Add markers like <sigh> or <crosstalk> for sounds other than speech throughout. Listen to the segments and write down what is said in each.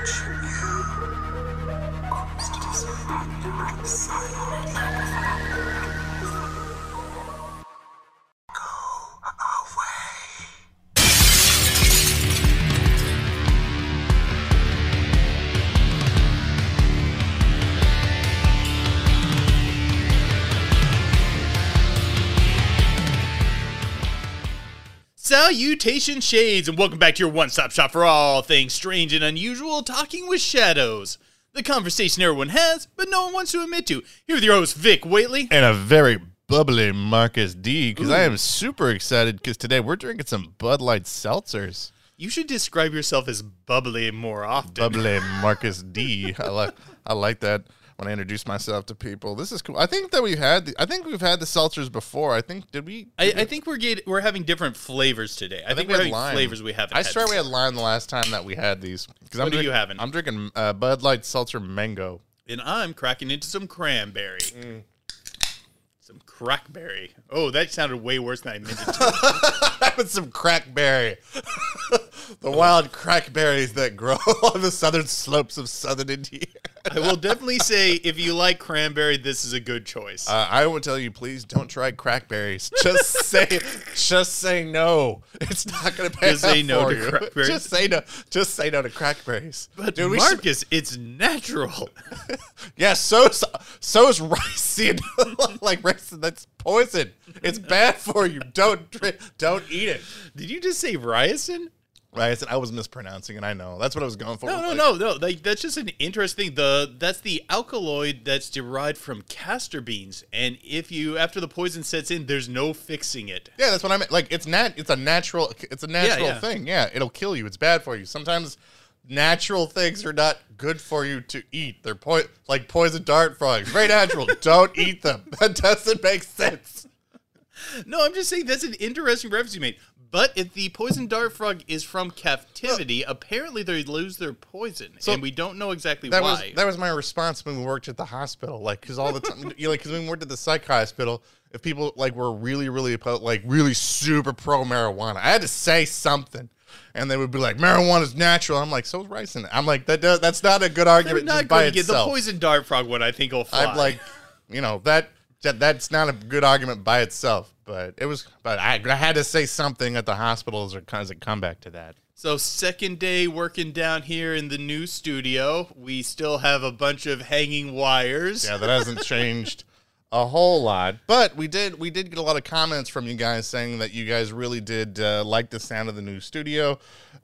watching you. Ghost is not silent. Salutation shades, and welcome back to your one-stop shop for all things strange and unusual. Talking with shadows, the conversation everyone has, but no one wants to admit to. Here with your host Vic Waitley. and a very bubbly Marcus D because I am super excited because today we're drinking some Bud Light seltzers. You should describe yourself as bubbly more often. Bubbly Marcus D. <laughs> I like I like that when I introduce myself to people. This is cool. I think that we've had the, I think we've had the seltzers before. I think did we? I, I think we're getting we're having different flavors today. I, think, we we're having lime. flavors we haven't. I swear we had lime the last time that we had these. Because I'm What are drink- you having? I'm drinking uh, Bud Light seltzer mango. and I'm cracking into some cranberry. Mm. Crackberry. Oh, that sounded way worse than I meant it to. <laughs> having some crackberry. <laughs> the wild crackberries that grow <laughs> on the southern slopes of southern India. I will definitely say if you like cranberry, this is a good choice. Uh, I will tell you, please don't try crackberries. Just say, just say no. It's not going to pay Just say no for to you. crackberries. Just say no. Just say no to crackberries. but Dude, we should- it's natural. yeah, so so is <laughs> ricin. <laughs> like ricin, that's poison. It's bad for you. Don't drink. Don't eat it. Did you just say ricin? Ricin. I was mispronouncing it. I know. That's what I was going for. No, no, Like, no, no. Like that's just an interesting. The that's the alkaloid that's derived from castor beans, and if you after the poison sets in, there's no fixing it. Yeah, that's what I meant. Like it's nat. It's a natural. It's a natural yeah. thing. Yeah, it'll kill you. It's bad for you. Sometimes natural things are not good for you to eat. They're po- like poison dart frogs. Very natural. <laughs> Don't eat them. <laughs> That doesn't make sense. No, I'm just saying that's an interesting reference you made. But if the poison dart frog is from captivity, apparently they lose their poison, and we don't know exactly That why. was that was my response when we worked at the hospital. Like, because all the time, <laughs> you know, like, because when we worked at the psych hospital, if people like were really, really like really super pro marijuana, I had to say something. And they would be like, "Marijuana's natural." I'm like, "So is ricin." I'm like, "That does, that's not a good They're argument not just by going to get the poison dart frog one. I think will fly. I'm like, you know, that, that that's not a good argument by itself, but it was. But I, I had to say something at the hospital as a, as a comeback to that. So second day working down here in the new studio, we still have a bunch of hanging wires. Yeah, that hasn't changed <laughs> a whole lot, but we did we did get a lot of comments from you guys saying that you guys really did uh, like the sound of the new studio.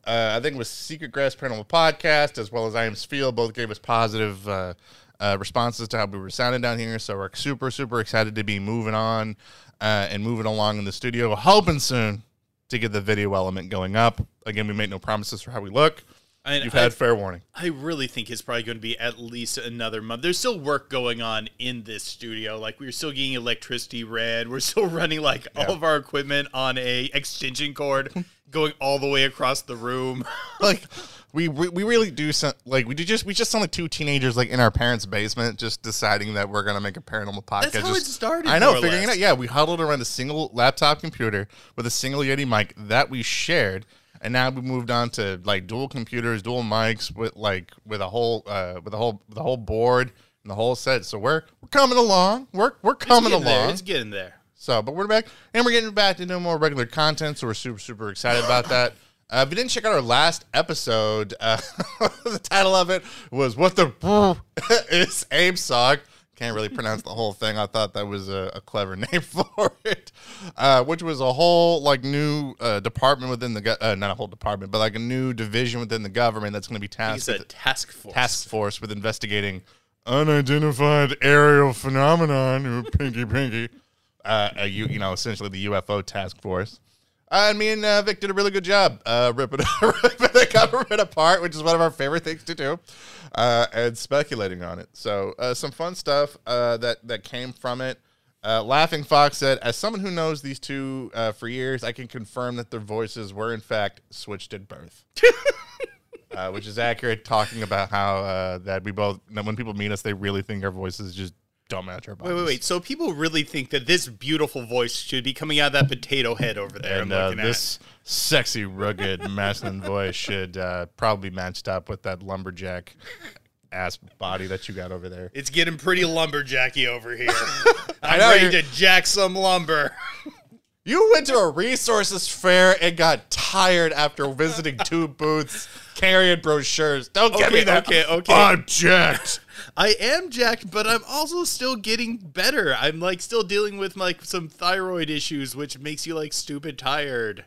Uh, I think it was Secret Grass Paranormal Podcast as well as I Am Feel both gave us positive uh, uh, responses to how we were sounding down here. So we're super super excited to be moving on uh, and moving along in the studio. Hoping soon to get the video element going up. Again, we make no promises for how we look. And You've I, had fair warning. I really think it's probably going to be at least another month. There's still work going on in this studio. Like we're still getting electricity ran. We're still <laughs> running like all of our equipment on a extension cord <laughs> going all the way across the room. <laughs> like we we we really do some, like we do just we just sound like two teenagers like in our parents' basement just deciding that we're gonna make a paranormal podcast. That's how just, it started, I know, figuring it out. Yeah, we huddled around a single laptop computer with a single Yeti mic that we shared, and now we moved on to like dual computers, dual mics with like with a whole uh with a whole the whole board and the whole set. So we're we're coming along. We're we're coming It's getting there. along. It's getting there. So, but we're back and we're getting back to doing more regular content. So we're super, super excited about <laughs> that. Uh, if you didn't check out our last episode, uh, <laughs> the title of it was "What the <laughs> is Abe Sog." Can't really pronounce the whole thing. I thought that was a, a clever <laughs> name for it, uh, which was a whole like new uh, department within the go- uh, not a whole department, but like a new division within the government that's going to be tasked a with task force. task force with investigating unidentified aerial phenomenon. <laughs> Pinky, pinky. Uh, uh, you, you know, essentially the UFO task force. Uh, and me and uh, Vic did a really good job uh, ripping, <laughs> ripping the government apart, which is one of our favorite things to do, uh, and speculating on it. So, uh, some fun stuff uh, that that came from it. Uh, Laughing Fox said, "As someone who knows these two uh, for years, I can confirm that their voices were in fact switched at birth." <laughs> uh, which is accurate, talking about how uh, that we both when people meet us, they really think our voices just don't match our body. Wait, wait, wait. So people really think that this beautiful voice should be coming out of that potato head over there. And uh, this sexy, rugged, masculine voice should uh, probably be matched up with that lumberjack ass body that you got over there. It's getting pretty lumberjacky over here. <laughs> I'm ready you're- to jack some lumber. <laughs> You went to a resources fair and got tired after visiting two booths carrying brochures. Don't give me Okay, that. okay, okay. I'm jacked. I am jacked, but I'm also still getting better. I'm like still dealing with like some thyroid issues, which makes you like stupid tired.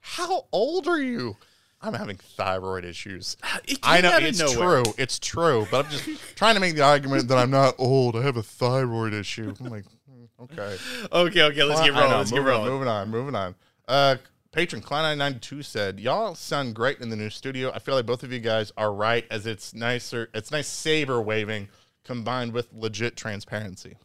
How old are you? I'm having thyroid issues. <sighs> I know it's nowhere. true. It's true, but I'm just <laughs> trying to make the argument that I'm not old. I have a thyroid issue. I'm like, hmm, okay. <laughs> Okay, okay, let's get know, rolling. Let's get moving on, rolling. moving on, moving on. Uh, patron Klein992 said, "Y'all sound great in the new studio. I feel like both of you guys are right, as it's nicer. It's nice saber waving combined with legit transparency,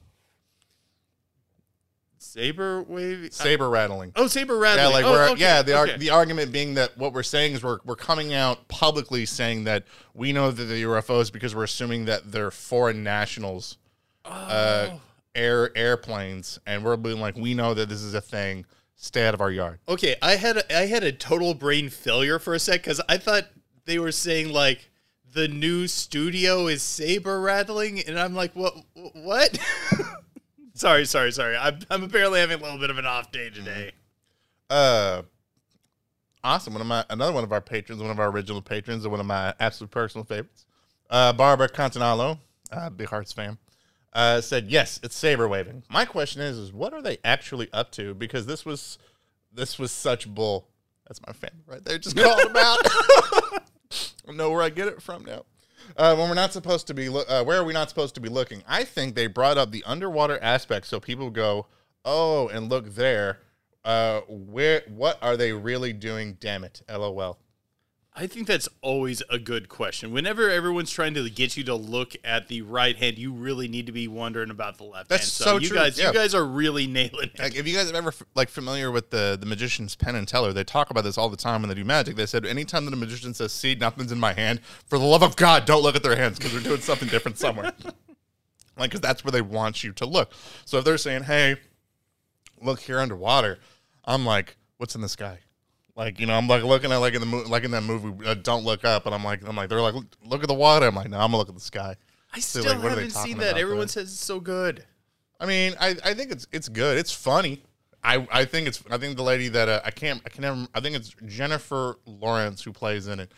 Saber waving saber rattling." oh, saber rattling. Yeah, like oh, we're okay, yeah. The okay. ar- the argument being that what we're saying is we're we're coming out publicly saying that we know that the UFOs because we're assuming that they're foreign nationals, uh, Oh. air airplanes, and we're being like we know that this is a thing. Stay out of our yard. Okay, I had a, I had a total brain failure for a sec because I thought they were saying like the new studio is saber rattling, and I'm like, what? What? <laughs> sorry, sorry, sorry. I'm, I'm apparently having a little bit of an off day today. Uh, awesome. One of my another one of our patrons, one of our original patrons, and one of my absolute personal favorites. Uh, Barbara Cantanalo, uh, big Hearts fan, uh, said yes, it's saber waving. My question is, is what are they actually up to? Because this was this was such bull. That's my fan right there. Just called him out. <laughs> I know where I get it from now. Uh, when we're not supposed to be, loo- uh, where are we not supposed to be looking? I think they brought up the underwater aspect so people go, oh, and look there. Uh, where? What are they really doing? Damn it! LOL. I think that's always a good question. Whenever everyone's trying to get you to look at the right hand, you really need to be wondering about the left That's hand. so you true, guys, yeah. you guys are really nailing it. Like, if you guys have ever like familiar with the the magician's Penn and Teller, they talk about this all the time when they do magic. They said anytime that a magician says, "See, nothing's in my hand," for the love of God, don't look at their hands because they're doing something different somewhere. <laughs> like, because that's where they want you to look. So if they're saying, "Hey, look here underwater," I'm like, "What's in the sky?" Like you know, I'm like looking at like in the mo- like in that movie, uh, Don't Look Up, and I'm like, I'm like, they're like, look at the water. I'm like, no, I'm gonna look at the sky. I still like, haven't seen that. Everyone there? says it's so good. I mean, I, I think it's it's good. It's funny. I, I think it's I think the lady that uh, I can't I can never I think it's Jennifer Lawrence who plays in it.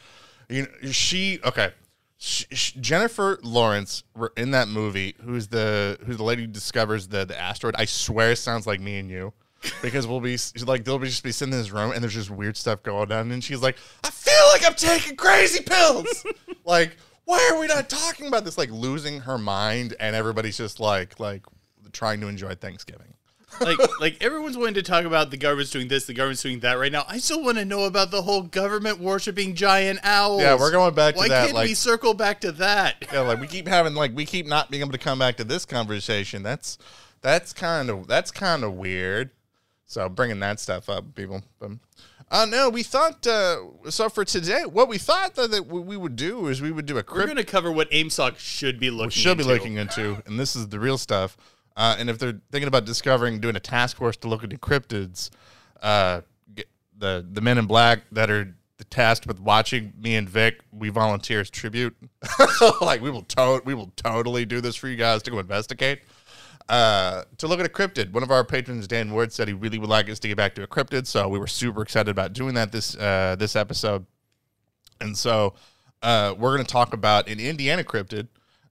You know, she okay. Jennifer Lawrence in that movie. Who's the who's the lady who discovers the the asteroid? I swear, it sounds like me and you, because we'll be like they'll be just be sitting in this room and there's just weird stuff going on, and she's like, I feel like I'm taking crazy pills. <laughs> like, why are we not talking about this? Like losing her mind, and everybody's just like like trying to enjoy Thanksgiving. like <laughs> like everyone's wanting to talk about the government's doing this, the government's doing that right now. I still want to know about the whole government worshiping giant owls. Yeah, we're going back to Why that, can't like- we circle back to that? Yeah, like we keep having like we keep not being able to come back to this conversation. That's that's kind of that's kind of weird. So bringing that stuff up, people. But, uh, no, we thought. Uh, so for today, what we thought that, that we would do is we would do a We're going to cover what AIMSOC should be looking. should be looking into, and this is the real stuff. Uh, and if they're thinking about discovering, doing a task force to look at cryptids, uh, the the men in black that are tasked with watching me and Vic, we volunteer as tribute. <laughs> like we will to- we will totally do this for you guys to go investigate. Uh, to look at a cryptid. One of our patrons, Dan Ward, said he really would like us to get back to a cryptid, so we were super excited about doing that this uh, this episode. And so uh, we're going to talk about an Indiana cryptid.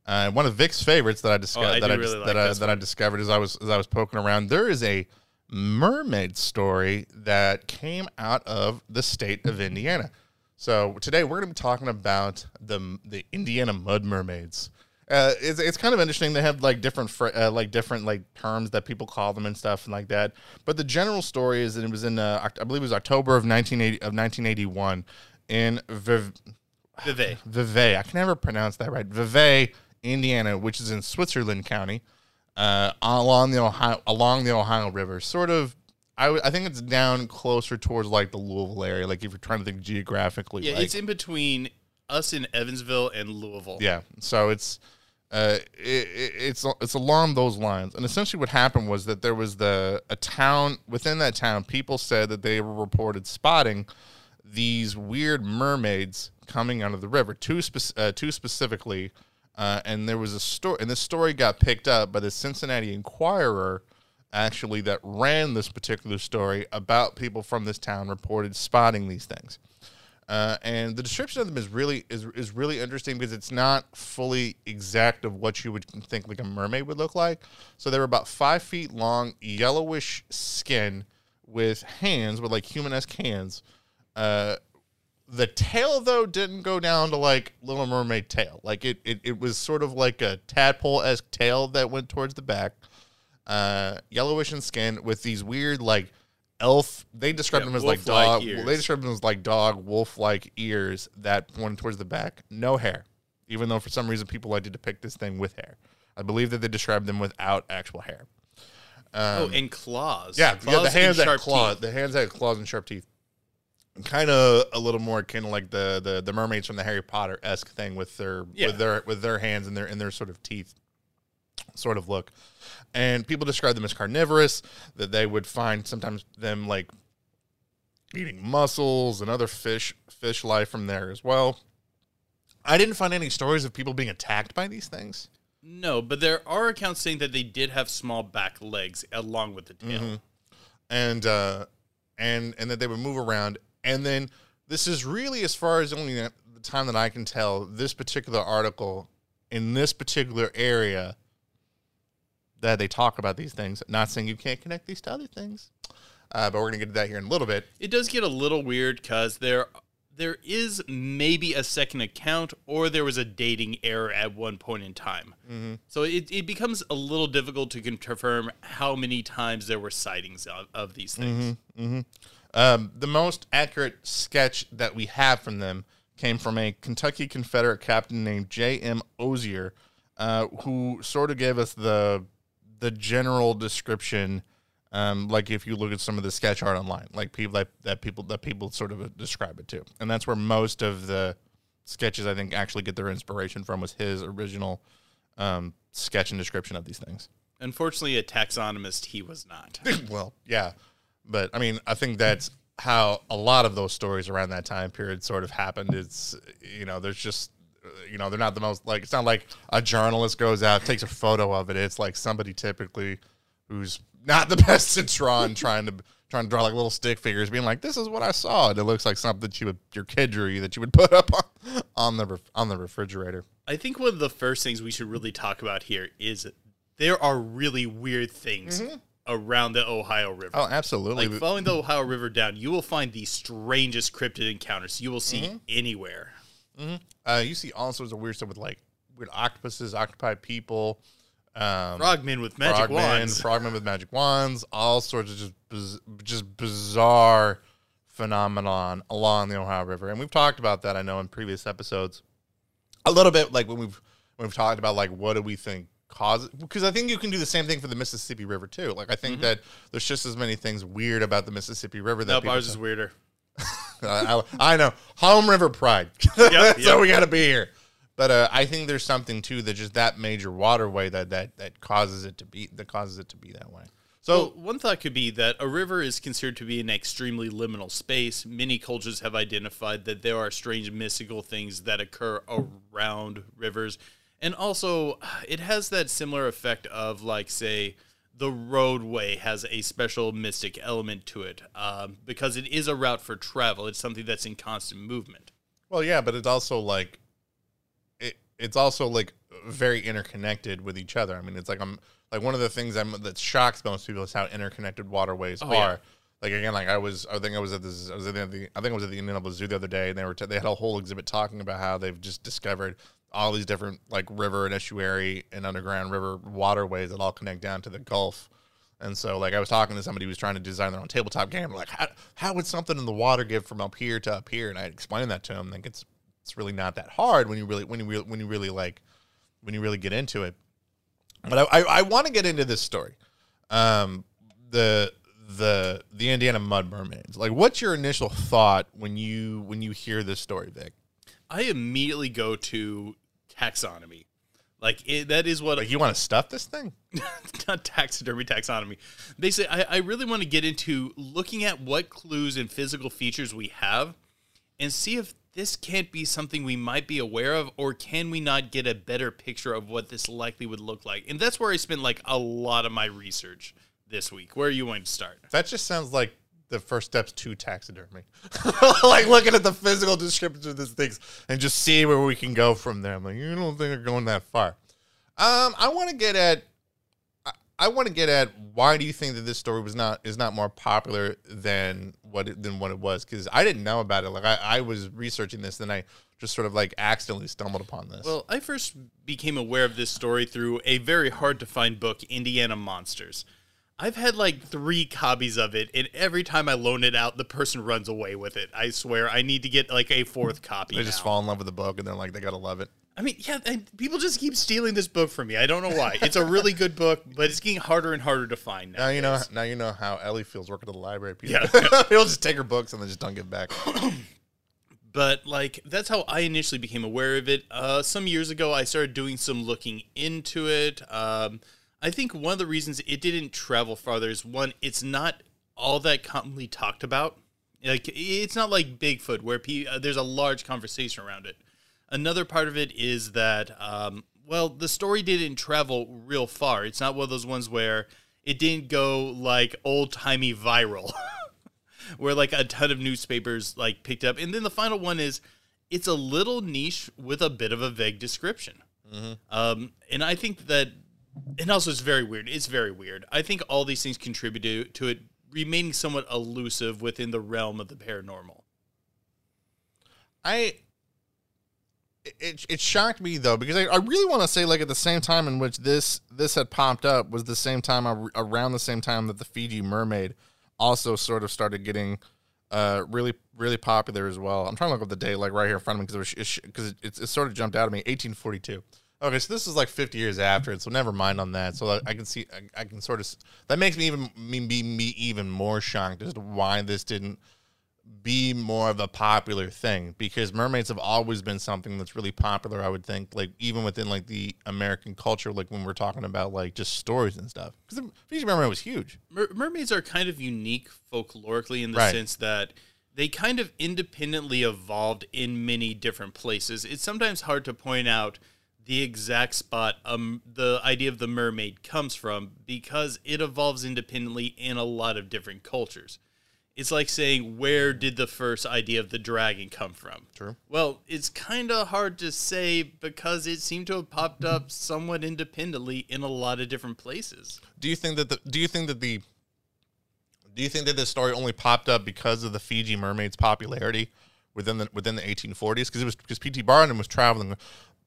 Uh, one of Vic's favorites that I discovered Oh, I that I really dis- like that, I, that I discovered as I was as I was poking around. There is a mermaid story that came out of the state of Indiana. So today we're going to be talking about the the Indiana mud mermaids. Uh, it's, it's kind of interesting. They have like different fr- uh, like different like terms that people call them and stuff and like that. But the general story is that it was in uh, I believe it was October of 1980 of 1981 in Viv- Vevey. Vevey. I can never pronounce that right. Vevey, Indiana, which is in Switzerland County, uh, along the Ohio along the Ohio River. Sort of, I, w- I think it's down closer towards like the Louisville area. Like if you're trying to think geographically, Yeah, like, it's in between us in Evansville and Louisville. yeah. So it's Uh, it, it, it's it's along those lines, and essentially what happened was that there was the a town within that town. People said that they were reported spotting these weird mermaids coming out of the river. Two spec- uh, two specifically, uh, and there was a story, and this story got picked up by the Cincinnati Enquirer, actually that ran this particular story about people from this town reported spotting these things. Uh, and the description of them is really is, is really interesting because it's not fully exact of what you would think like a mermaid would look like. So they were about five feet long, yellowish skin with hands with like human-esque hands. Uh, the tail though didn't go down to like Little Mermaid tail. Like it it, it was sort of like a tadpole-esque tail that went towards the back. Uh, yellowish in skin with these weird like elf. They described Yeah, them as like dog. ears. They described them as like dog wolf-like ears that went towards the back. No hair, even though for some reason people like to depict this thing with hair. I believe that they described them without actual hair. oh, um, and claws. Yeah, claws yeah. The hands had claws. teeth. The hands had claws and sharp teeth. Kind of a little more kind of like the, the the mermaids from the Harry Potter esque thing with their Yeah. with their with their hands and their and their sort of teeth sort of look. And people describe them as carnivorous. That they would find sometimes them like eating mussels and other fish fish life from there as well. I didn't find any stories of people being attacked by these things. No, but there are accounts saying that they did have small back legs along with the tail. Mm-hmm. and uh, and and that they would move around. And then this is really, as far as only the the time that I can tell, this particular article in this particular area that they talk about these things. Not saying you can't connect these to other things, uh, but we're gonna get to that here in a little bit. It does get a little weird because there there is maybe a second account or there was a dating error at one point in time. Mm-hmm. So it, it becomes a little difficult to confirm how many times there were sightings of, of these things. Um, the most accurate sketch that we have from them came from a Kentucky Confederate captain named J.M. Ozier, uh, who sort of gave us the the general description. Um, like if you look at some of the sketch art online, like people that, that people that people sort of describe it to, and that's where most of the sketches I think actually get their inspiration from was his original um, sketch and description of these things. Unfortunately, a taxonomist he was not. <laughs> well, yeah, but I mean, I think that's how a lot of those stories around that time period sort of happened. It's you know, there's just uh, you know, they're not the most like it's not like a journalist goes out takes a photo of it. It's like somebody typically who's not the <laughs> best at drawing, trying to trying to draw like little stick figures, being like, "This is what I saw," and it looks like something that you would your kid drew you that you would put up on, on the ref- on the refrigerator. I think one of the first things we should really talk about here is there are really weird things mm-hmm. around the Ohio River. Oh, absolutely. Like following the Ohio River down, you will find the strangest cryptid encounters you will see mm-hmm. anywhere. Uh, you see all sorts of weird stuff with like weird octopuses, octopi people. Um, Frogmen with magic frogmen, wands. frogmen with magic wands, all sorts of just biz- just bizarre phenomenon along the Ohio River, and we've talked about that. I know in previous episodes, a little bit like when we've when we've talked about like what do we think causes because I think you can do the same thing for the Mississippi River too. Like I think that there's just as many things weird about the Mississippi River that nope, ours is weirder. <laughs> I, I know. Home River Pride. <laughs> Yep, That's yep. we got to be here. But uh, I think there's something too that just that major waterway that that that causes it to be that causes it to be that way. So Well, one thought could be that a river is considered to be an extremely liminal space. Many cultures have identified that there are strange mystical things that occur around rivers. And also, it has that similar effect of, like, say, the roadway has a special mystic element to it um, because it is a route for travel. It's something that's in constant movement. well, yeah, but it's also like it. It's also like very interconnected with each other. I mean, it's like I'm like one of the things I'm, that shocks most people is how interconnected waterways Oh, yeah. are. Like again, like I was, I think I was at this, I was at the, I think I was at the Indianapolis Zoo the other day, and they were, t- they had a whole exhibit talking about how they've just discovered all these different like river and estuary and underground river waterways that all connect down to the Gulf. And so, like, I was talking to somebody who was trying to design their own tabletop game. Like, how, how would something in the water get from up here to up here? And I explained that to him. Like, it's it's really not that hard when you really when you really when you really like when you really get into it. But I I, I want to get into this story, um, the the the Indiana Mud Mermaids. Like, what's your initial thought when you when you hear this story, Vic? I immediately go to taxonomy. Like it, that is what Like you want to stuff this thing? <laughs> not taxidermy taxonomy. Basically, I, I really want to get into looking at what clues and physical features we have and see if this can't be something we might be aware of, or can we not get a better picture of what this likely would look like? And that's where I spent like a lot of my research this week. Where are you going to start? That just sounds like the first steps to taxidermy. <laughs> like looking at the physical descriptions of these things and just see where we can go from there. I'm like, you don't think they're going that far. Um, I want to get at I- I want to get at why do you think that this story was not is not more popular than what it, than what it was? Because I didn't know about it. Like I, I was researching this, and I just sort of like accidentally stumbled upon this. Well, I first became aware of this story through a very hard to find book, Indiana Monsters. I've had like three copies of it, and every time I loan it out, the person runs away with it. I swear, I need to get like a fourth copy. they just now. fall in love with the book, and they're like, they gotta love it. I mean, yeah, and people just keep stealing this book from me. I don't know why. It's a really good book, but it's getting harder and harder to find now. Now you know. Now you know how Ellie feels working at the library. People, Yeah. <laughs> people just take her books and they just don't get back. <clears throat> but like that's how I initially became aware of it. Uh, some years ago, I started doing some looking into it. Um, I think one of the reasons it didn't travel farther is one, it's not all that commonly talked about. Like it's not like Bigfoot where pe- uh, there's a large conversation around it. Another part of it is that um, well, the story didn't travel real far. It's not one of those ones where it didn't go like old timey viral. <laughs> where like a ton of newspapers like picked up. And then the final one is it's a little niche with a bit of a vague description. Um, and I think that, and also it's very weird. It's very weird. I think all these things contribute to, it remaining somewhat elusive within the realm of the paranormal. I it, it shocked me though because I, I really want to say like at the same time in which this this had popped up was the same time ar- around the same time that the Fiji mermaid also sort of started getting uh really really popular as well. I'm trying to look up the date like right here in front of me because it, was- it, it, it sort of jumped out at me 1842. Okay, so this is like 50 years after it, so never mind on that. So I, can see, I, I can sort of, that makes me even me, me, me even more shocked as to why this didn't be more of a popular thing because mermaids have always been something that's really popular i would think like even within like the american culture like when we're talking about like just stories and stuff because the Fiji mermaid was huge Mer- mermaids are kind of unique folklorically in the Right. sense that they kind of independently evolved in many different places. It's sometimes hard to point out the exact spot um, the idea of the mermaid comes from because it evolves independently in a lot of different cultures. It's like saying, where did the first idea of the dragon come from? True. Well, it's kind of hard to say because it seemed to have popped up somewhat independently in a lot of different places. do you think that the do you think that the do you think that this story only popped up because of the fiji mermaid's popularity within the within the 1840s because it was because pt barnum was traveling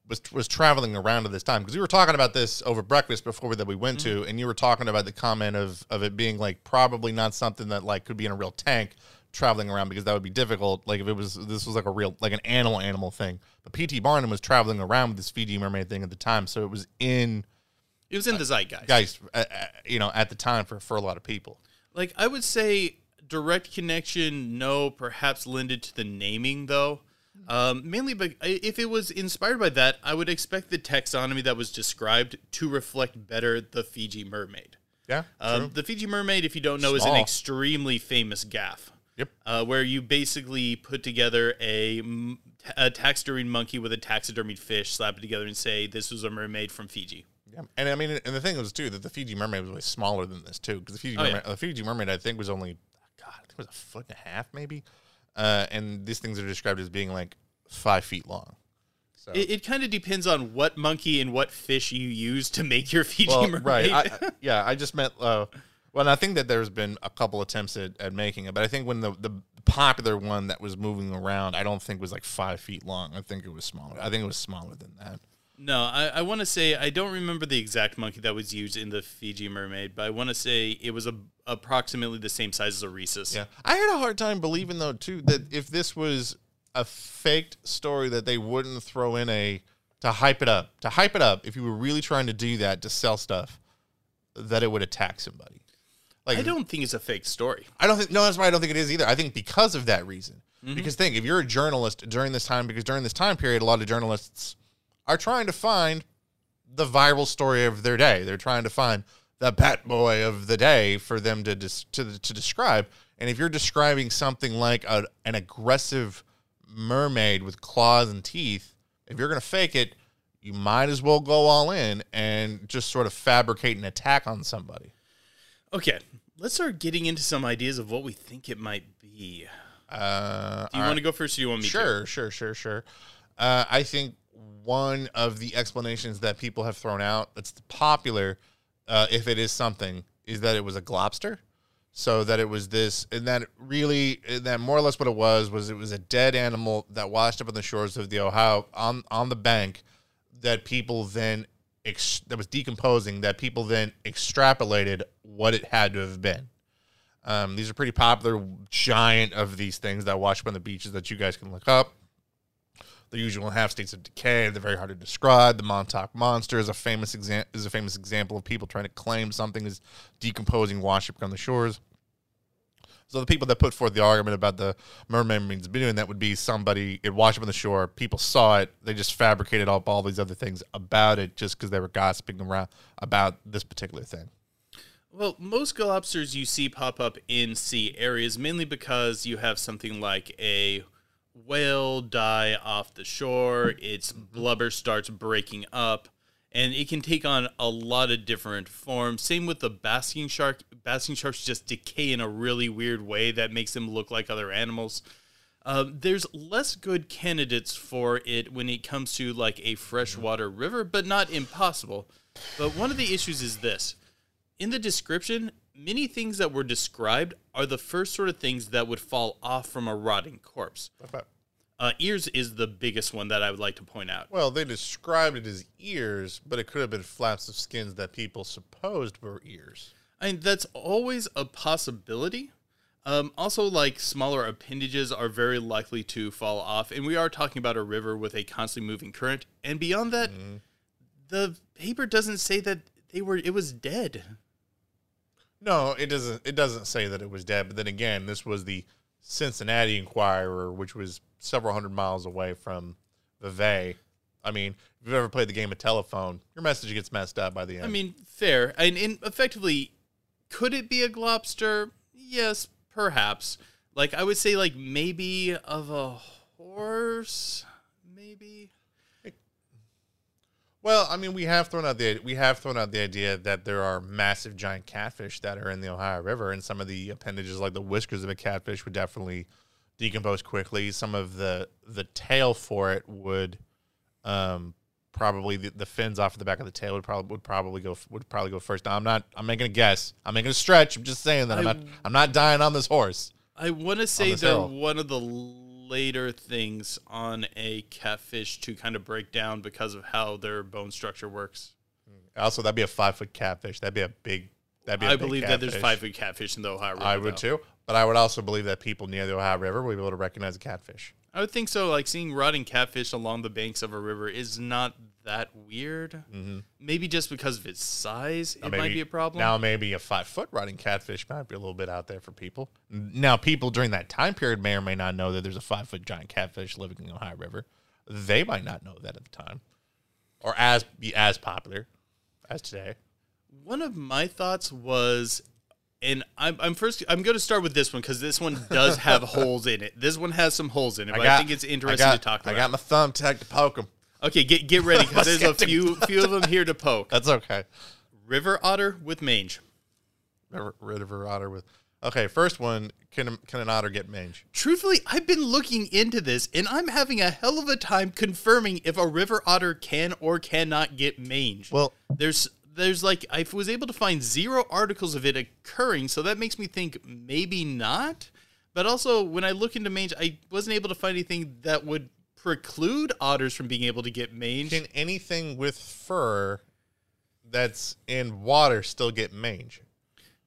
was was traveling around at this time. Because we were talking about this over breakfast before that we went to and you were talking about the comment of of it being like probably not something that like could be in a real tank traveling around because that would be difficult. Like if it was this was like a real like an animal animal thing. But pt barnum was traveling around with this fiji mermaid thing at the time. So it was in It was in the zeitgeist. guys uh, uh, you know at the time for for a lot of people. Like I would say direct connection, no, perhaps lended to the naming though. Um, mainly, but if it was inspired by that, I would expect the taxonomy that was described to reflect better the Fiji mermaid. yeah Um, the Fiji mermaid, if you don't know, is an extremely famous gaff. Yep. Uh, where you basically put together a taxidermied monkey with a taxidermied fish, slap it together, and say this was a mermaid from Fiji. Yeah, and I mean, and the thing was too that the Fiji mermaid was way smaller than this too, because the Fiji Oh, yeah. mermaid, the Fiji mermaid, I think was only, God, I think it was a foot and a half maybe, uh, and these things are described as being like five feet long. So, It, it kind of depends on what monkey and what fish you use to make your Fiji well, mermaid. right, I, I- <laughs> yeah, I just meant, uh, well, and I think that there's been a couple attempts at, at making it, but I think when the the popular one that was moving around, I don't think was like five feet long. I think it was smaller. I think it was smaller than that. no, I, I want to say I don't remember the exact monkey that was used in the Fiji mermaid, but I want to say it was a, approximately the same size as a rhesus. Yeah, I had a hard time believing though too that if this was a faked story that they wouldn't throw in a to hype it up to hype it up if you were really trying to do that to sell stuff that it would attack somebody. Like I don't think it's a fake story. I don't think no, that's why I don't think it is either. I think because of that reason. Mm-hmm. Because think if you're a journalist during this time, because during this time period, a lot of journalists are trying to find the viral story of their day. They're trying to find the pet boy of the day for them to dis- to to describe. And if you're describing something like a, an aggressive mermaid with claws and teeth, if you're going to fake it, you might as well go all in and just sort of fabricate an attack on somebody. Okay, let's start getting into some ideas of what we think it might be. Uh, Do you want to go first? Or do you want me to? Sure, sure, sure, sure. Uh, I think one of the explanations that people have thrown out that's popular, uh, if it is something, is that it was a globster. So that it was this, and that really, and that more or less what it was was it was a dead animal that washed up on the shores of the Ohio on on the bank, that people then ex- that was decomposing. That people then extrapolated what it had to have been. Um, these are pretty popular, giant of these things that wash up on the beaches that you guys can look up. They're usually in half states of decay. They're very hard to describe. The Montauk Monster is a famous exam- is a famous example of people trying to claim something is decomposing, wash up on the shores. So the people that put forth the argument about the mermaid means being doing that would be somebody it washed up on the shore. People saw it. They just fabricated up all these other things about it just because they were gossiping around about this particular thing. Well, most globsters you see pop up in sea areas mainly because you have something like a whale die off the shore, its blubber starts breaking up, and it can take on a lot of different forms. Same with the basking shark. Basking sharks just decay in a really weird way that makes them look like other animals. Uh, there's less good candidates for it when it comes to like a freshwater river, but not impossible. But one of the issues is this in the description, many things that were described are the first sort of things that would fall off from a rotting corpse. Uh, ears is the biggest one that I would like to point out. Well, they described it as ears, but it could have been flaps of skins that people supposed were ears. I mean, that's always a possibility. Um, also, like smaller appendages are very likely to fall off, and we are talking about a river with a constantly moving current. And beyond that, the paper doesn't say that they were it was dead. No, it doesn't. It doesn't say that it was dead. But then again, this was the Cincinnati Enquirer, which was several hundred miles away from Vevey. I mean, if you've ever played the game of telephone, your message gets messed up by the end. I mean, fair. And, and effectively, could it be a globster? Yes, perhaps. Like I would say, like maybe of a horse, maybe. Well, I mean, we have thrown out the we have thrown out the idea that there are massive giant catfish that are in the Ohio River, and some of the appendages, like the whiskers of a catfish, would definitely decompose quickly. Some of the the tail for it would, um, probably the, the fins off of the back of the tail would probably would probably go would probably go first. Now, I'm not I'm making a guess. I'm making a stretch. I'm just saying that I, am not I'm not dying on this horse. I want to say hill. one of the later things on a catfish to kind of break down because of how their bone structure works. Mm. Also, that'd be a five foot catfish. That'd be a big. That'd be. I I believe that there's five foot catfish in the Ohio River. I would though. too, but I would also believe that people near the Ohio River would be able to recognize a catfish. I would think so. Like seeing rotting catfish along the banks of a river is not that weird. Mm-hmm. Maybe just because of its size, it Now, might be a problem. Now, maybe a five foot rotting catfish might be a little bit out there for people. Now, people during that time period may or may not know that there's a five foot giant catfish living in the Ohio River. They might not know that at the time, or as be as popular as today. One of my thoughts was, and I'm, I'm first. I'm going to start with this one because this one does have <laughs> holes in it. This one has some holes in it, but I, think it's interesting I got, to talk about. I got my thumbtack to poke them. Okay, get get ready <laughs> because there's a few few of them here to poke. That's okay. River otter with mange. River, river otter with. Okay, first one. Can can an otter get mange? Truthfully, I've been looking into this, and I'm having a hell of a time confirming if a river otter can or cannot get mange. Well, there's there's like I was able to find zero articles of it occurring, so that makes me think maybe not. But also, when I look into mange, I wasn't able to find anything that would preclude otters from being able to get mange. can anything with fur that's in water still get mange?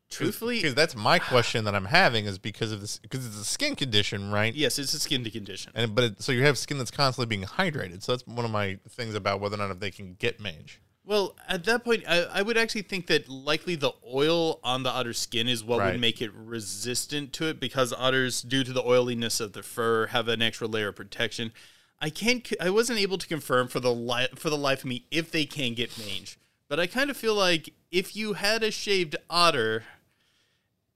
Truthfully, because that's my ah. question that I'm having is because of this because it's a skin condition, right? yes, it's a skin condition. And but it, so you have skin that's constantly being hydrated. So that's one of my things about whether or not if they can get mange. Well, at that point, I, I would actually think that likely the oil on the otter's skin is what Right. would make it resistant to it because otters, due to the oiliness of the fur, have an extra layer of protection. I can't. I wasn't able to confirm for the li- for the life of me if they can get mange. But I kind of feel like if you had a shaved otter,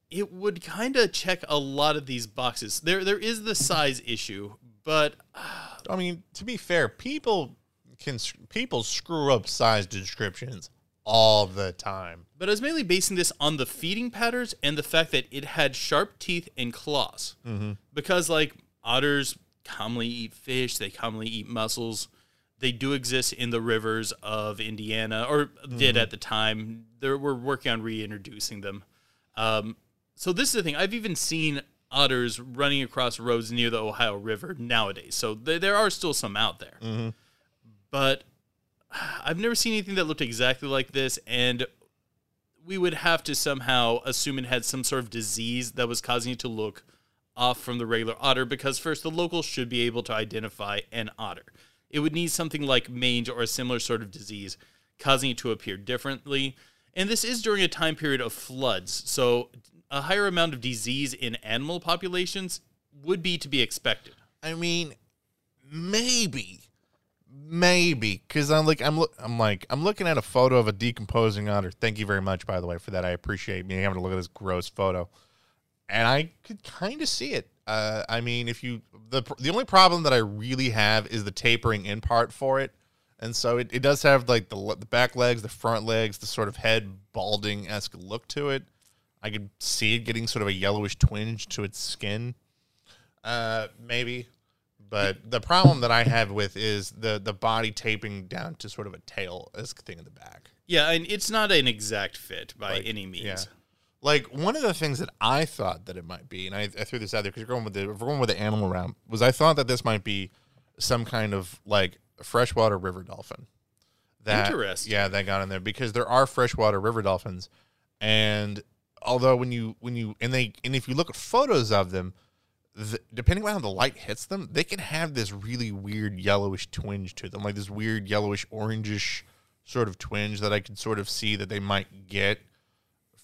it would kind of check a lot of these boxes. There, there is the size issue, but I mean, to be fair, people can people screw up size descriptions all the time. but I was mainly basing this on the feeding patterns and the fact that it had sharp teeth and claws. Mm-hmm. Because like otters commonly eat fish, they commonly eat mussels. They do exist in the rivers of Indiana, or did at the time. They we're working on reintroducing them. Um, so this is the thing. I've even seen otters running across roads near the Ohio River nowadays. So th- there are still some out there. But I've never seen anything that looked exactly like this, and we would have to somehow assume it had some sort of disease that was causing it to look off from the regular otter. Because first, the locals should be able to identify an otter. It would need something like mange or a similar sort of disease causing it to appear differently. And this is during a time period of floods, so a higher amount of disease in animal populations would be to be expected. I mean, maybe, maybe because I'm like I'm I'm like I'm looking at a photo of a decomposing otter. Thank you very much, by the way, for that. I appreciate me having to look at this gross photo, and I could kind of see it. Uh, I mean, if you the the only problem that I really have is the tapering in part for it, and so it, it does have like the the back legs, the front legs, the sort of head balding esque look to it. I could see it getting sort of a yellowish twinge to its skin. Uh, maybe. But the problem that I have with is the the body taping down to sort of a tail esque thing in the back. Yeah, and it's not an exact fit by Like, any means. yeah. Like one of the things that I thought that it might be, and I, I threw this out there because you're going with the if we're going with the animal round, was I thought that this might be some kind of like freshwater river dolphin. That, Interesting. Yeah, that got in there because there are freshwater river dolphins, and although when you when you and they and if you look at photos of them, the, depending on how the light hits them, they can have this really weird yellowish twinge to them, like this weird yellowish orangish sort of twinge that I could sort of see that they might get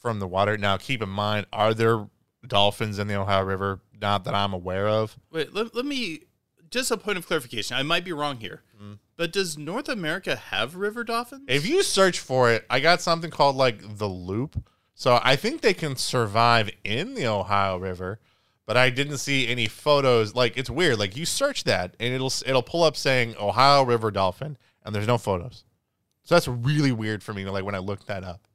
from the water. Now, keep in mind, are there dolphins in the Ohio River? Not that I'm aware of. Wait, let, let me just a point of clarification. I might be wrong here, Mm. but does North America have river dolphins? If you search for it, I got something called like the loop. So I think they can survive in the Ohio River, but I didn't see any photos. Like it's weird. Like you search that and it'll it'll pull up saying Ohio River dolphin, and there's no photos. So that's really weird for me. Like when I looked that up,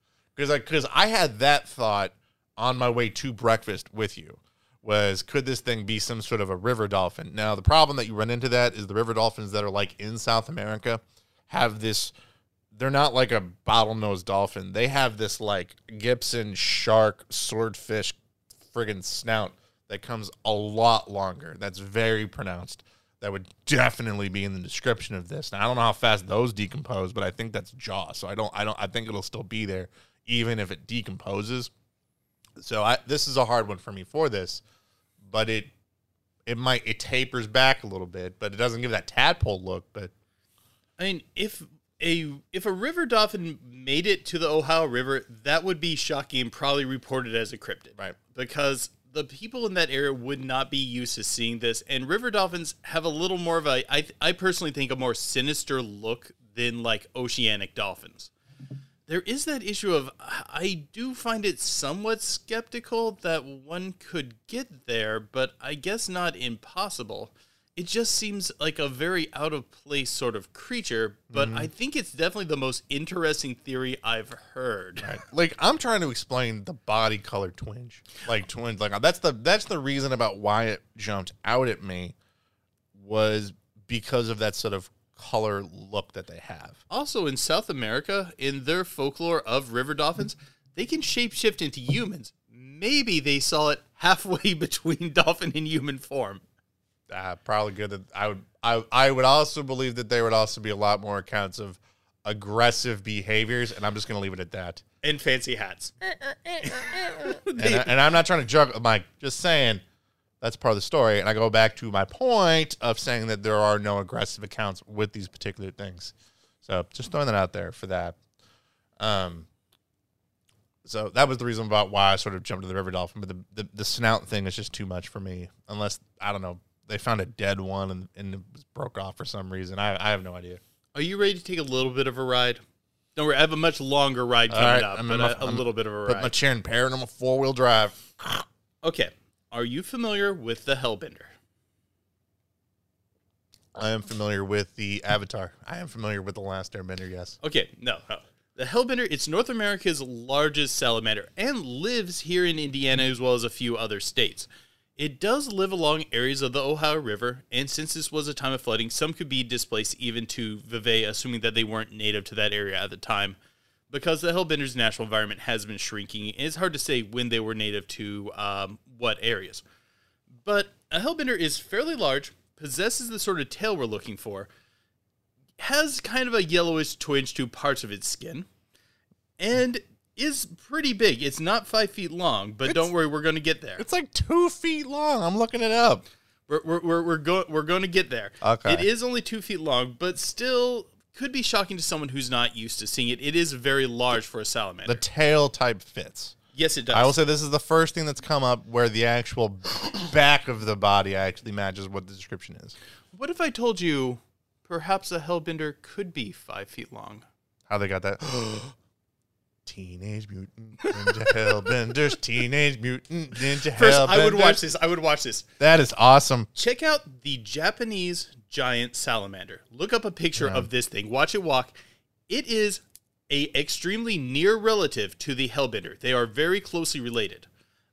because like because I had that thought on my way to breakfast with you was could this thing be some sort of a river dolphin? Now the problem that you run into that is the river dolphins that are like in South America have this they're not like a bottlenose dolphin. They have this like Gibson shark swordfish friggin' snout that comes a lot longer. That's very pronounced. That would definitely be in the description of this. Now I don't know how fast those decompose, but I think that's jaw. So I don't I don't I think it'll still be there even if it decomposes. So I this is a hard one for me for this, but it it might it tapers back a little bit, but it doesn't give that tadpole look, but I mean, if a if a river dolphin made it to the Ohio River, that would be shocking and probably reported as a cryptid. Right. Because the people in that area would not be used to seeing this, and river dolphins have a little more of a I I personally think a more sinister look than like oceanic dolphins. There is that issue of I do find it somewhat skeptical that one could get there, but I guess not impossible. It just seems like a very out of place sort of creature, but mm-hmm. I think it's definitely the most interesting theory I've heard. like I'm trying to explain the body color twinge, like twinge. Like that's the that's the reason about why it jumped out at me was because of that sort of color look that they have. Also, in South America, in their folklore of river dolphins, they can shapeshift into humans. Maybe they saw it halfway <laughs> between dolphin and human form. Uh, probably good that I would I I would also believe that there would also be a lot more accounts of aggressive behaviors, and I'm just gonna leave it at that. And fancy hats. Uh, uh, uh, and, I, and I'm not trying to juggle, Mike. Just saying that's part of the story. And I go back to my point of saying that there are no aggressive accounts with these particular things. So just throwing that out there for that. Um. So that was the reason about why I sort of jumped to the river dolphin, but the, the the snout thing is just too much for me. Unless I don't know, they found a dead one and, and it was broke off for some reason. I, I have no idea. Are you ready to take a little bit of a ride? Don't worry, I have a much longer ride coming right, up, I'm but my- a, a little bit of a Put my chair in pair and I'm a four wheel drive. Okay, are you familiar with the Hellbender? I am familiar with the Avatar. I am familiar with the Last Airbender. Yes. Okay, no, no. The Hellbender, it's North America's largest salamander and lives here in Indiana as well as a few other states. It does live along areas of the Ohio River, and since this was a time of flooding, some could be displaced even to Vevey, assuming that they weren't native to that area at the time. Because the Hellbender's natural environment has been shrinking, it's hard to say when they were native to um, what areas. But a Hellbender is fairly large, possesses the sort of tail we're looking for, has kind of a yellowish twinge to parts of its skin, and is pretty big. It's not five feet long, but don't worry, we're going to get there. It's like two feet long. I'm looking it up. We're we're we're, we're going we're going to get there. Okay. It is only two feet long, but still could be shocking to someone who's not used to seeing it. It is very large for a salamander. The tail type fits. yes, it does. I will say this is the first thing that's come up where the actual back of the body actually matches what the description is. what if I told you perhaps a hellbender could be five feet long? How they got that? <gasps> <gasps> Teenage Mutant Ninja <laughs> Hellbenders. Teenage Mutant Ninja First, I would watch this. I would watch this. That is awesome. Check out the Japanese giant salamander. Look up a picture of this thing. Watch it walk. It is a extremely near relative to the hellbender. They are very closely related.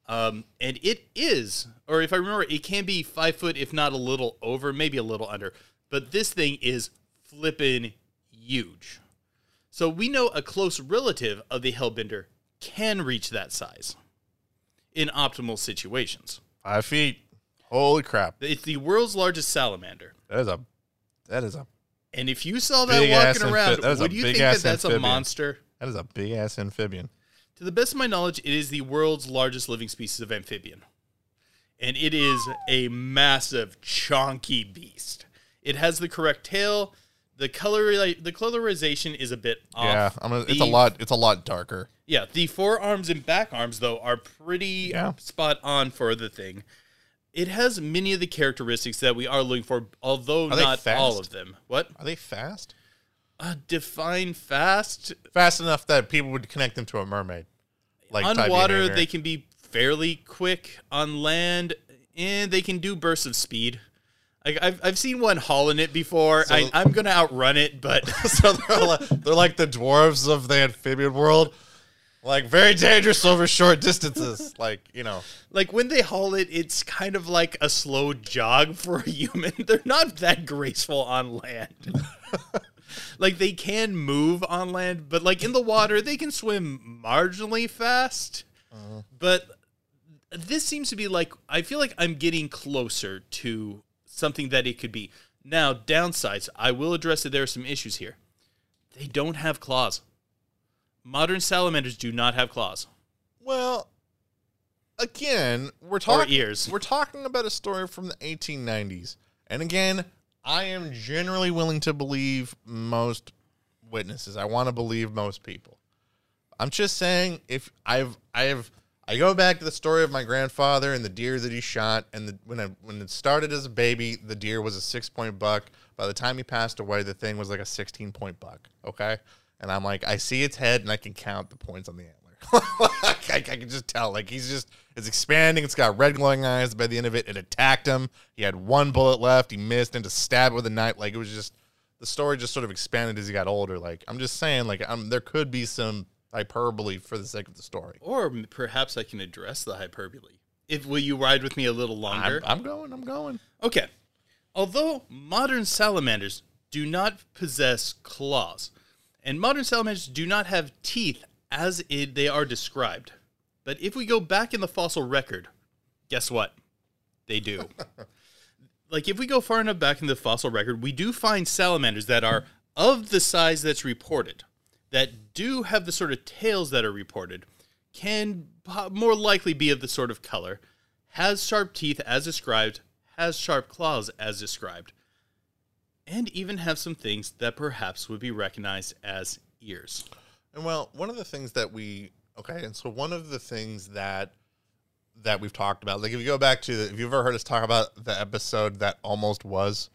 Um, and it is, or if I remember, it can be five foot, if not a little over, maybe a little under. But this thing is flippin' huge. So we know a close relative of the hellbender can reach that size in optimal situations. Five feet. Holy crap. It's the world's largest salamander. That is a. That is a. And if you saw that Big walking amphi- around, that would you think that that's a monster? That is a big ass amphibian. To the best of my knowledge, it is the world's largest living species of amphibian. And it is a massive, chonky beast. It has the correct tail. The color, the colorization is a bit off. Yeah, I'm gonna, it's a lot. It's a lot darker. Yeah, the forearms and back arms though are pretty Yeah. spot on for the thing. It has many of the characteristics that we are looking for, although Are not all of them. What? Are they fast? Uh, define fast. Fast enough that people would connect them to a mermaid. Like on water, they can be fairly quick. On land, and they can do bursts of speed. Like I've, I've seen one hauling it before. So- I, I'm gonna outrun it, but <laughs> so they're like, they're like the dwarves of the amphibian world. Like very dangerous over short distances. <laughs> Like you know, like when they haul it, it's kind of like a slow jog for a human. <laughs> They're not that graceful on land. like they can move on land, but like in the water, they can swim marginally fast. Uh-huh. But this seems to be like I feel like I'm getting closer to something that it could be. Now, downsides, I will address that there are some issues here. They don't have claws. Modern salamanders do not have claws. well, again, we're talking ears. We're talking about a story from the 1890s, and again, I am generally willing to believe most witnesses. I want to believe most people. I'm just saying, if I've I've I go back to the story of my grandfather and the deer that he shot, and the, when I, when it started as a baby, the deer was a six point buck. By the time he passed away, the thing was like a sixteen point buck. Okay, and I'm like, I see its head and I can count the points on the antler. <laughs> I, I can just tell, like he's just it's expanding. It's got red glowing eyes. By the end of it, it attacked him. He had one bullet left. He missed and to stab it with a knife. Like it was just the story just sort of expanded as he got older. Like I'm just saying, like um, there could be some hyperbole for the sake of the story. Or perhaps I can address the hyperbole. If will you ride with me a little longer? I'm, I'm going. I'm going. okay. Although modern salamanders do not possess claws, and modern salamanders do not have teeth as it, they are described, but if we go back in the fossil record, guess what? They do. <laughs> like if we go far enough back in the fossil record, we do find salamanders that are of the size that's reported, that do have the sort of tails that are reported, can more likely be of the sort of color, has sharp teeth as described, has sharp claws as described, and even have some things that perhaps would be recognized as ears. And well, one of the things that we okay, and so one of the things that that we've talked about. Like if you go back to, the, if you've ever heard us talk about the episode that almost was,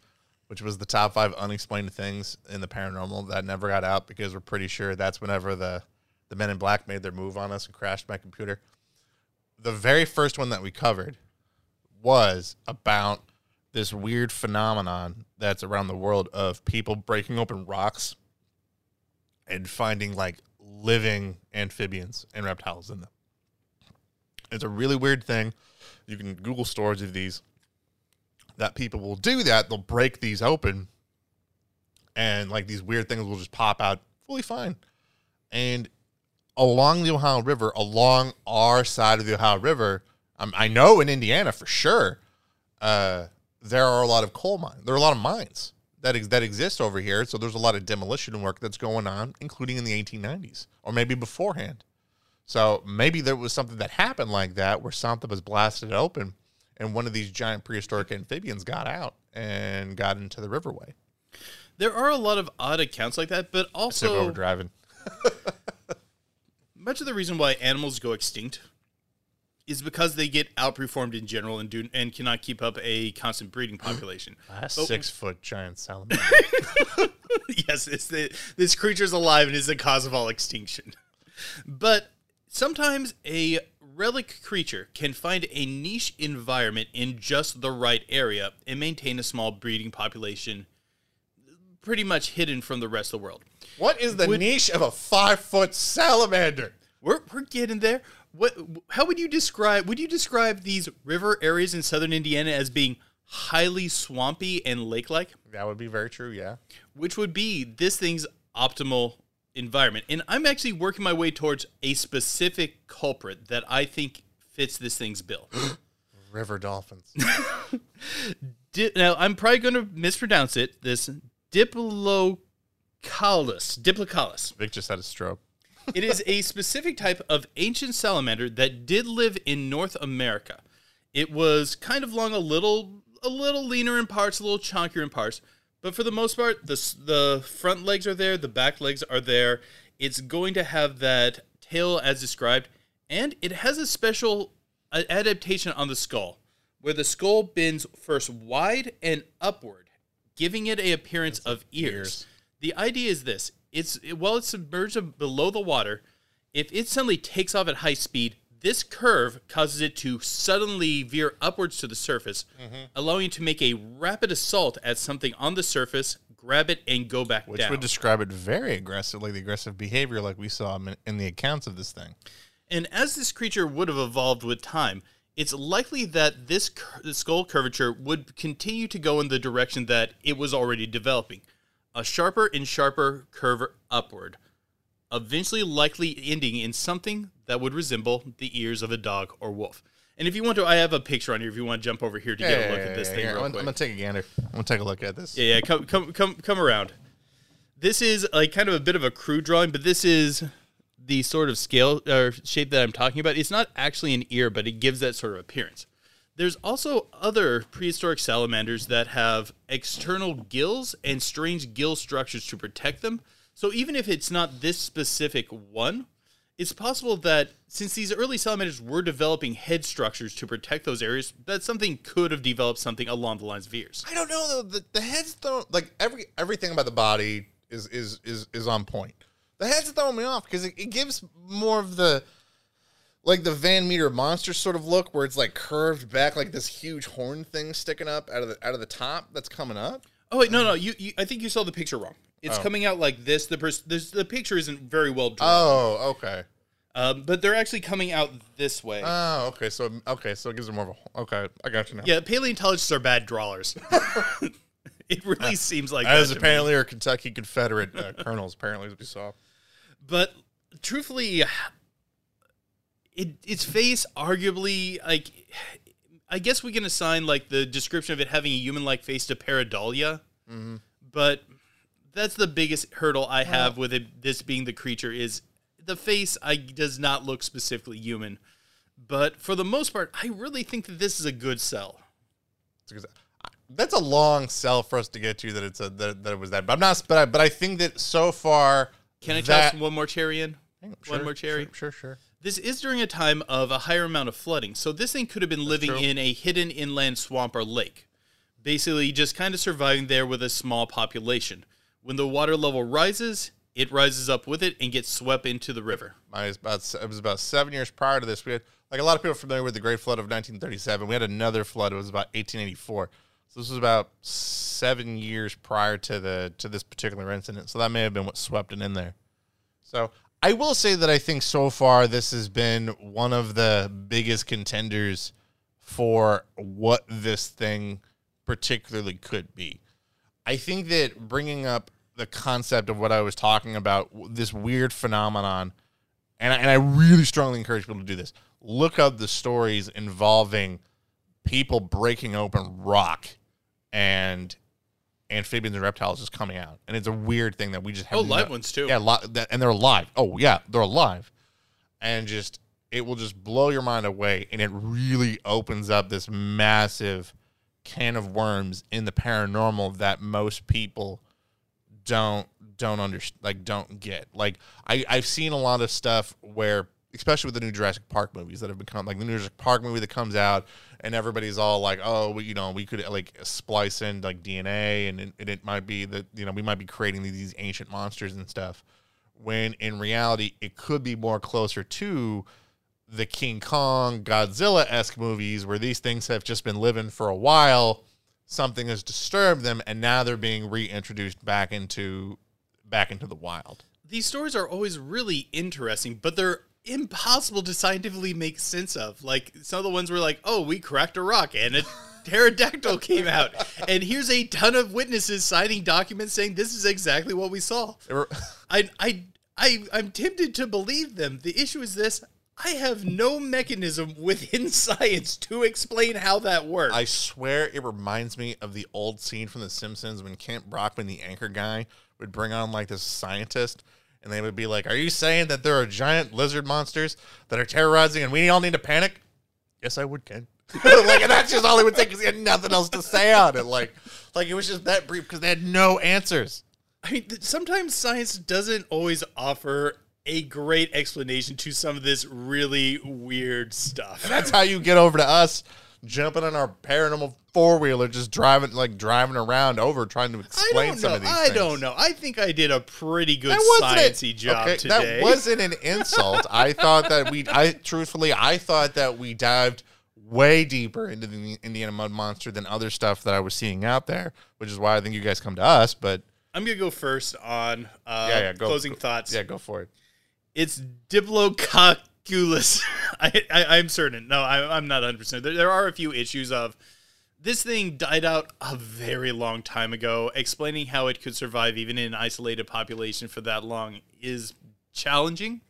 which was the top five unexplained things in the paranormal that never got out because we're pretty sure that's whenever the the Men in Black made their move on us and crashed my computer. The very first one that we covered was about this weird phenomenon that's around the world of people breaking open rocks and finding like living amphibians and reptiles in them. It's a really weird thing. You can Google stories of these that people will do that. They'll break these open and like these weird things will just pop out fully fine. And along the Ohio River, along our side of the Ohio River, um, I know in Indiana for sure, uh, there are a lot of coal mines. There are a lot of mines that ex- that exist over here. So there's a lot of demolition work that's going on, including in the 1890s or maybe beforehand. So maybe there was something that happened like that where something was blasted open and one of these giant prehistoric amphibians got out and got into the riverway. There are a lot of odd accounts like that, but also over driving. <laughs> much of the reason why animals go extinct is because they get outperformed in general and do and cannot keep up a constant breeding <gasps> population. A six foot giant salamander. <laughs> yes, it's the, this creature's alive and is the cause of all extinction. But sometimes a relic creature can find a niche environment in just the right area and maintain a small breeding population pretty much hidden from the rest of the world. what is the Would- niche of a five foot salamander? We're, we're getting there. What how would you describe would you describe these river areas in southern Indiana as being highly swampy and lake-like? That would be very true, yeah. which would be this thing's optimal environment. And I'm actually working my way towards a specific culprit that I think fits this thing's bill. <gasps> River dolphins. <laughs> Di- now, I'm probably going to mispronounce it. This Diplocaulus. Diplocaulus. Vic just had a stroke. It is a specific type of ancient salamander that did live in North America. It was kind of long, a little, a little leaner in parts, a little chunkier in parts, but for the most part, the the front legs are there, the back legs are there. It's going to have that tail as described, and it has a special uh, adaptation on the skull, where the skull bends first wide and upward, giving it a appearance of ears. ears. The idea is this: it's while it's submerged below the water, if it suddenly takes off at high speed, this curve causes it to suddenly veer upwards to the surface, mm-hmm. allowing it to make a rapid assault at something on the surface, grab it, and go back Which down. would describe it very aggressively, the aggressive behavior like we saw in- in the accounts of this thing. And as this creature would have evolved with time, it's likely that this cur- skull curvature would continue to go in the direction that it was already developing a sharper and sharper curve upward, eventually likely ending in something that would resemble the ears of a dog or wolf. And if you want to, I have a picture on here if you want to jump over here to get a look at this thing real I'm. I'm gonna take a gander. I'm gonna take a look at this. Yeah, yeah, come come come come around. This is like kind of a bit of a crude drawing, but this is the sort of scale or shape that I'm talking about. It's not actually an ear, but it gives that sort of appearance. There's also other prehistoric salamanders that have external gills and strange gill structures to protect them. So even if it's not this specific one, it's possible that since these early salamanders were developing head structures to protect those areas, that something could have developed something along the lines of ears. I don't know though. The, the heads don't like every everything about the body is is is is on point. The heads throw me off because it, it gives more of the like the Van Meter monster sort of look where it's like curved back like this huge horn thing sticking up out of the out of the top that's coming up. Oh wait, no, no. You, you I think you saw the picture wrong. It's coming out like this. The pers- this, the picture isn't very well drawn, Oh, okay. um, but they're actually coming out this way. Oh, okay. So okay, so it gives it more of a okay. I got you now. yeah, paleontologists are bad drawers. <laughs> it really seems like As that to me. apparently are Kentucky Confederate uh, <laughs> colonels, apparently as we saw. But truthfully, it its face arguably like I guess we can assign like the description of it having a human-like face to pareidolia, but that's the biggest hurdle I uh-huh. have with it. This being the creature is the face. I does not look specifically human, but for the most part, I really think that this is a good sell. That's a long sell for us to get to that it's a that, that it was that. But I'm not. But I, but I think that so far. Can I that, toss one more cherry in? Hang on, one more cherry? Sure, sure. sure. This is during a time of a higher amount of flooding, so this thing could have been living true. in a hidden inland swamp or lake. Basically, just kind of surviving there with a small population. When the water level rises, it rises up with it and gets swept into the river. Mine about it was about seven years prior to this. We had like a lot of people familiar with the Great Flood of 1937. We had another flood. It was about 1884. So this was about seven years prior to the to this particular incident. So that may have been what swept it in there. So I will say that I think so far this has been one of the biggest contenders for what this thing particularly could be. I think that bringing up the concept of what I was talking about, this weird phenomenon, and I, and I really strongly encourage people to do this. Look up the stories involving people breaking open rock and amphibians and reptiles just coming out, and it's a weird thing that we just have Oh, live no- ones too. Yeah, li- that, and they're alive. Oh yeah, they're alive, and just it will just blow your mind away, and it really opens up this massive can of worms in the paranormal that most people don't don't under like don't get. Like I I've seen a lot of stuff where especially with the new Jurassic Park movies that have become like the new Jurassic Park movie that comes out and everybody's all like, "Oh, we, you know, we could like splice in like DNA and it, and it might be that, you know, we might be creating these ancient monsters and stuff." When in reality, it could be more closer to the King Kong, Godzilla esque movies where these things have just been living for a while. Something has disturbed them, and now they're being reintroduced back into back into the wild. These stories are always really interesting, but they're impossible to scientifically make sense of. Like some of the ones were like, "Oh, we cracked a rock and a <laughs> pterodactyl came out," and here's a ton of witnesses signing documents saying this is exactly what we saw. Er, <laughs> I, I, I, I'm tempted to believe them. The issue is this: I have no mechanism within <laughs> science to explain how that works. I swear it reminds me of the old scene from The Simpsons when Kent Brockman, the anchor guy, would bring on like this scientist. And they would be like, Are you saying that there are giant lizard monsters that are terrorizing and we all need to panic? Yes, I would, Ken. <laughs> like, and that's just all he would say because he had nothing else to say on it. Like, like it was just that brief because they had no answers. I mean, sometimes science doesn't always offer a great explanation to some of this really weird stuff. That's how you get over to us jumping on our paranormal four wheeler, just driving like driving around over trying to explain some know. of these I things. don't know. I think I did a pretty good sciencey it. job Okay, today. That <laughs> wasn't an insult. I thought that we, I truthfully, I thought that we dived way deeper into the Indiana Mud Monster than other stuff that I was seeing out there, which is why I think you guys come to us. But I'm gonna go first on uh, yeah, yeah, go closing go- thoughts. Yeah, go for it. It's Diplococulus. <laughs> I, I, I'm certain. No, I, I'm not 100. percent there, there are a few issues of this thing died out a very long time ago. Explaining how it could survive even in an isolated population for that long is challenging.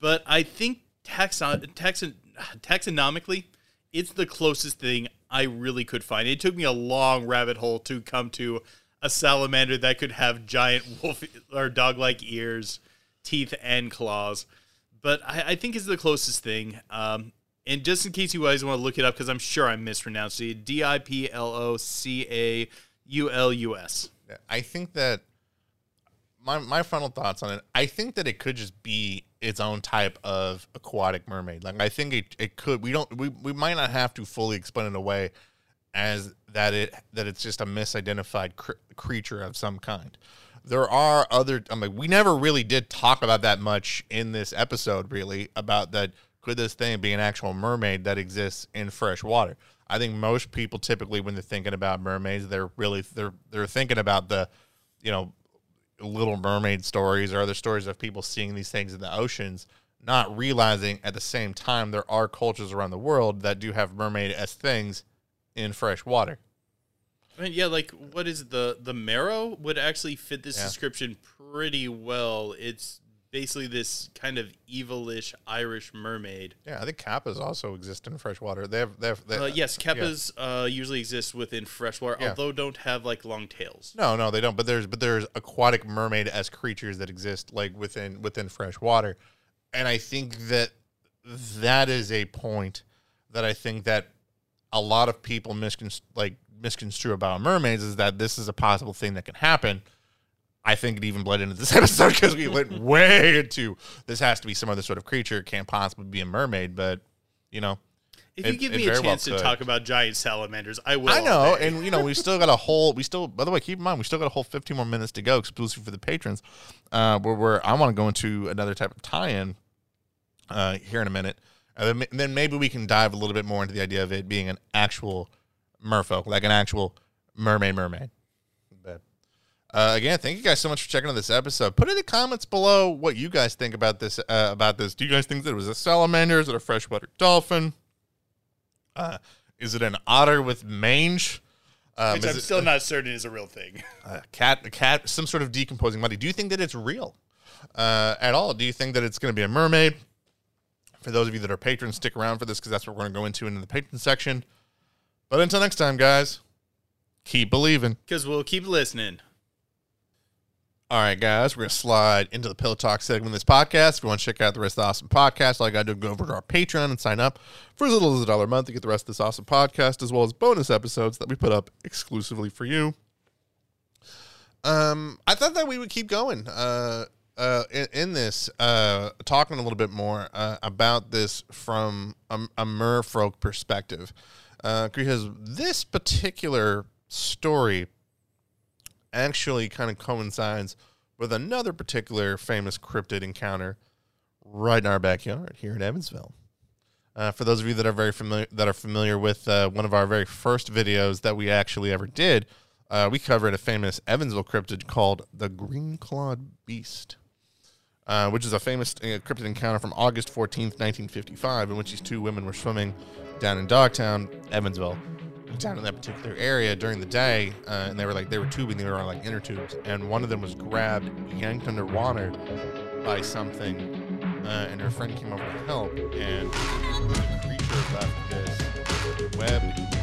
But I think taxon, taxon, taxonomically, it's the closest thing I really could find. It took me a long rabbit hole to come to a salamander that could have giant wolf <laughs> or dog-like ears, teeth, and claws. But I, I think it's the closest thing. Um, and just in case you guys want to look it up, because I'm sure I mispronounced it, D I P L O C A U L U S. I think that my my final thoughts on it. I think that it could just be its own type of aquatic mermaid. Like I think it, it could. We don't. We, we might not have to fully explain it away as that it that it's just a misidentified cr- creature of some kind. There are other. I mean, we never really did talk about that much in this episode. Really about that. Could this thing be an actual mermaid that exists in fresh water? I think most people typically, when they're thinking about mermaids, they're really they're they're thinking about the, you know, Little Mermaid stories or other stories of people seeing these things in the oceans, not realizing at the same time there are cultures around the world that do have mermaid as things in fresh water. I mean, yeah, like what is the the merrow would actually fit this Yeah. description pretty well. It's basically this kind of evilish Irish mermaid. Yeah, I think kappas also exist in freshwater. They have, they have they, Uh, yes, kappas uh, usually exist within freshwater, Yeah. although don't have like long tails. No, no, they don't. But there's but there's aquatic mermaid as creatures that exist like within within freshwater, and I think that that is a point that I think that a lot of people miscon like misconstrue about mermaids is that this is a possible thing that can happen. I think it even bled into this <laughs> episode because we went <laughs> way into this has to be some other sort of creature. It can't possibly be a mermaid, but you know, If It- you give me a very well chance to talk about giant salamanders, I will. I know, and you know, we still got a whole. We still, by the way, keep in mind, we still got a whole 15 more minutes to go, exclusive for the patrons. Uh, where, where I want to go into another type of tie-in uh, here in a minute, and then, and then maybe we can dive a little bit more into the idea of it being an actual merfolk, like an actual mermaid, mermaid. But uh, again, thank you guys so much for checking out this episode. Put in the comments below what you guys think about this. Uh, about this, do you guys think that it was a salamander? Is it a freshwater dolphin? Uh, is it an otter with mange? Um, which I'm it still not certain is a real thing. <laughs> a cat? A cat? Some sort of decomposing body? Do you think that it's real uh, at all? Do you think that it's going to be a mermaid? For those of you that are patrons, stick around for this because that's what we're going to go into in the patron section. But until next time, guys, keep believing. Because we'll keep listening. All right, guys, we're going to slide into the Pillow Talk segment of this podcast. If you want to check out the rest of the awesome podcast, all you got to do is go over to our Patreon and sign up for as little as a dollar a month to get the rest of this awesome podcast, as well as bonus episodes that we put up exclusively for you. Um, I thought that we would keep going uh, uh, in, in this, uh, talking a little bit more uh, about this from a, a merfolk perspective, uh, because this particular story actually kind of coincides with another particular famous cryptid encounter right in our backyard here in Evansville. Uh, for those of you that are very familiar that are familiar with one of our very first videos that we actually ever did, we covered a famous Evansville cryptid called the Green Clawed Beast, uh, which is a famous uh, cryptid encounter from August fourteenth, nineteen fifty-five, in which these two women were swimming down in Dogtown, Evansville, down in that particular area during the day, uh, and they were like they were tubing, they were on like inner tubes, and one of them was grabbed, yanked underwater by something, uh, and her friend came over to help, and the creature left this webbed.